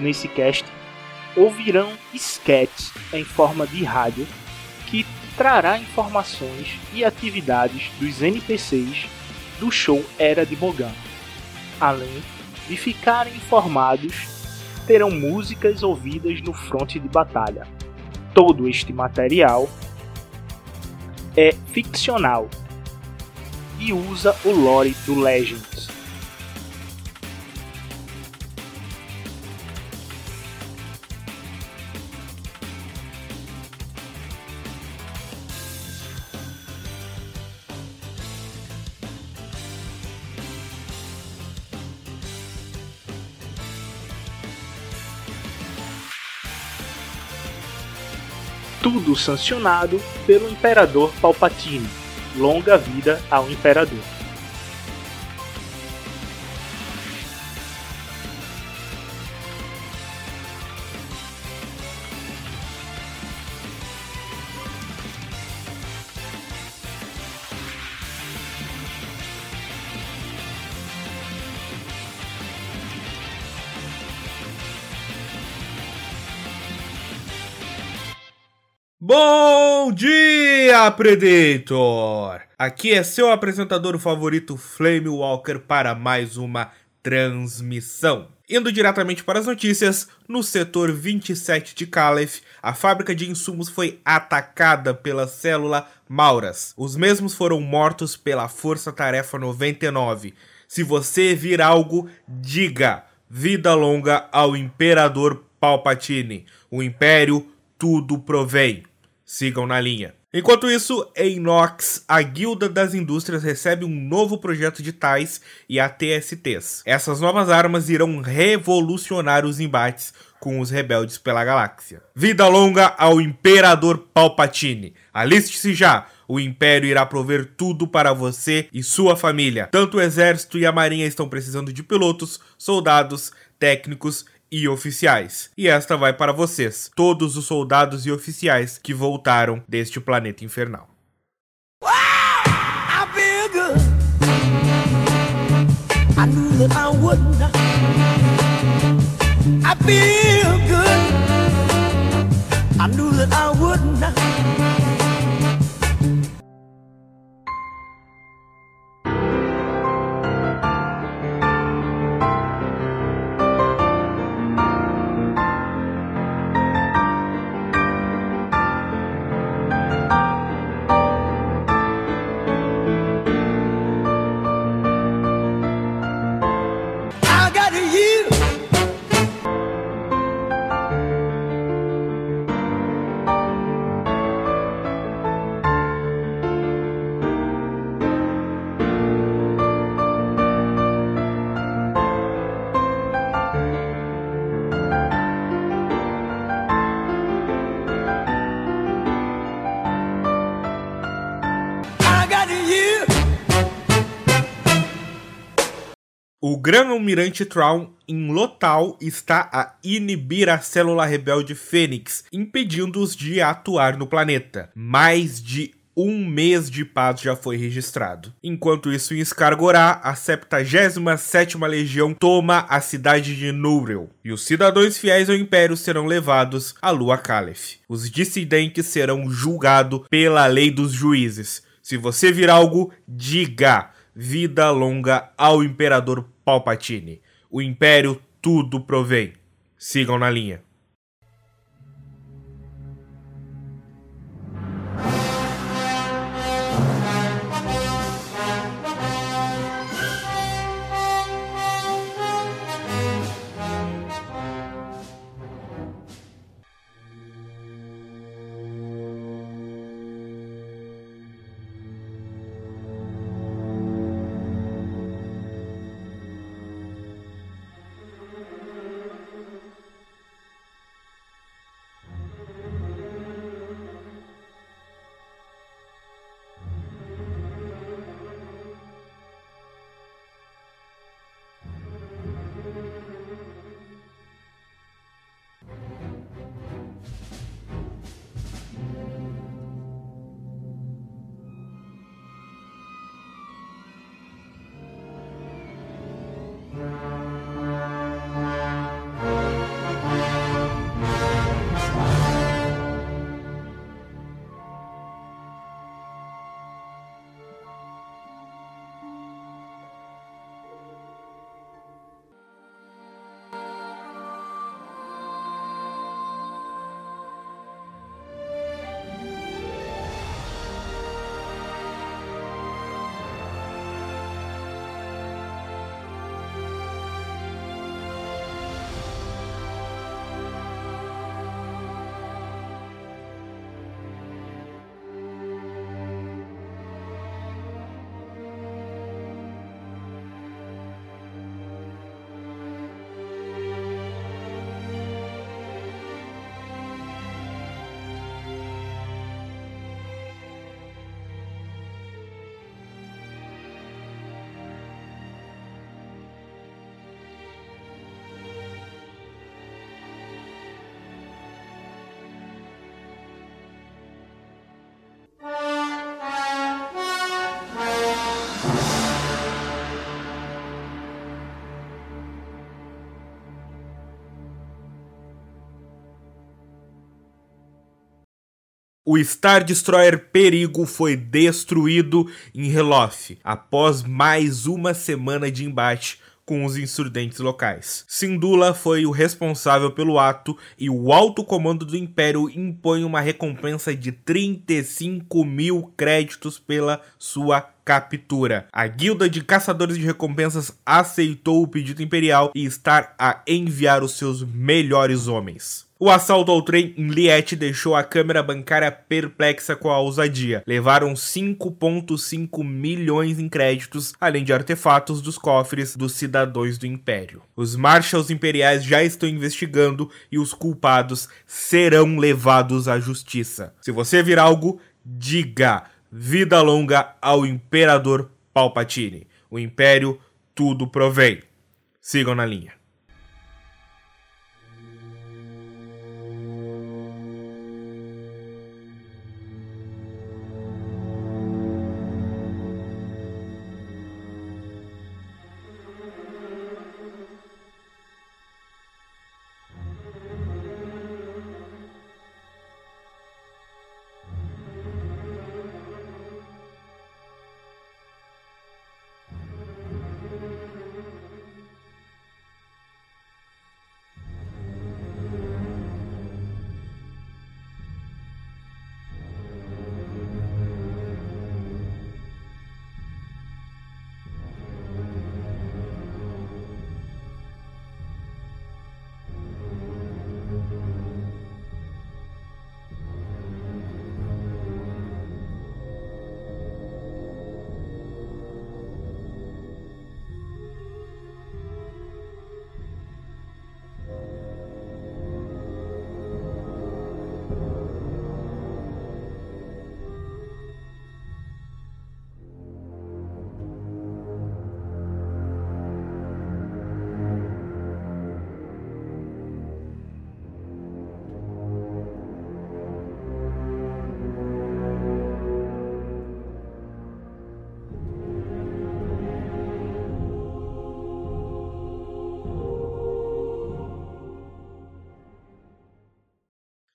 nesse cast, ouvirão sketches em forma de rádio que trará informações e atividades dos NPCs do show Era de Bogan. Além de ficarem informados, terão músicas ouvidas no fronte de batalha. Todo este material é ficcional e usa o lore do Legends. Tudo sancionado pelo Imperador Palpatine. Longa vida ao Imperador. Bom dia, Predator! Aqui é seu apresentador favorito Flame Walker para mais uma transmissão. Indo diretamente para as notícias, no setor 27 de Caliph, a fábrica de insumos foi atacada pela célula Mauras. Os mesmos foram mortos pela Força Tarefa 99. Se você vir algo, diga: vida longa ao Imperador Palpatine. O Império tudo provém. Sigam na linha. Enquanto isso, em Nox, a Guilda das Indústrias recebe um novo projeto de TAIs e ATSTs. Essas novas armas irão revolucionar os embates com os rebeldes pela galáxia. Vida longa ao Imperador Palpatine. Aliste-se já! O Império irá prover tudo para você e sua família. Tanto o Exército e a Marinha estão precisando de pilotos, soldados, técnicos e oficiais. E esta vai para vocês, todos os soldados e oficiais que voltaram deste planeta infernal. I knew that I would O Grão-Almirante Traum em Lotal está a inibir a célula rebelde Fênix, impedindo-os de atuar no planeta. Mais de um mês de paz já foi registrado. Enquanto isso, em Skargorá, a 77ª Legião toma a cidade de Núrel, e os cidadãos fiéis ao Império serão levados à Lua Caliph. Os dissidentes serão julgados pela lei dos juízes. Se você vir algo, diga! Vida longa ao Imperador Palpatine. O Império tudo provém. Sigam na linha. O Star Destroyer Perigo foi destruído em Relof após mais uma semana de embate com os insurgentes locais. Sindula foi o responsável pelo ato e o alto comando do Império impõe uma recompensa de 35 mil créditos pela sua captura. A guilda de caçadores de recompensas aceitou o pedido imperial e está a enviar os seus melhores homens. O assalto ao trem em Liette deixou a Câmara Bancária perplexa com a ousadia. Levaram 5,5 milhões em créditos, além de artefatos dos cofres dos cidadãos do Império. Os Marshals Imperiais já estão investigando e os culpados serão levados à justiça. Se você vir algo, diga vida longa ao Imperador Palpatine. O Império tudo provém. Sigam na linha.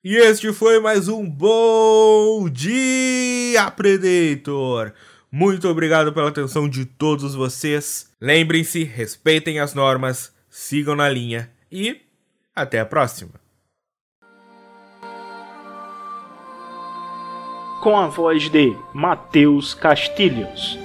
E este foi mais um Bom Dia Predator. Muito obrigado pela atenção de todos vocês. Lembrem-se, respeitem as normas, sigam na linha e até a próxima. Com a voz de Matheus Castilhos.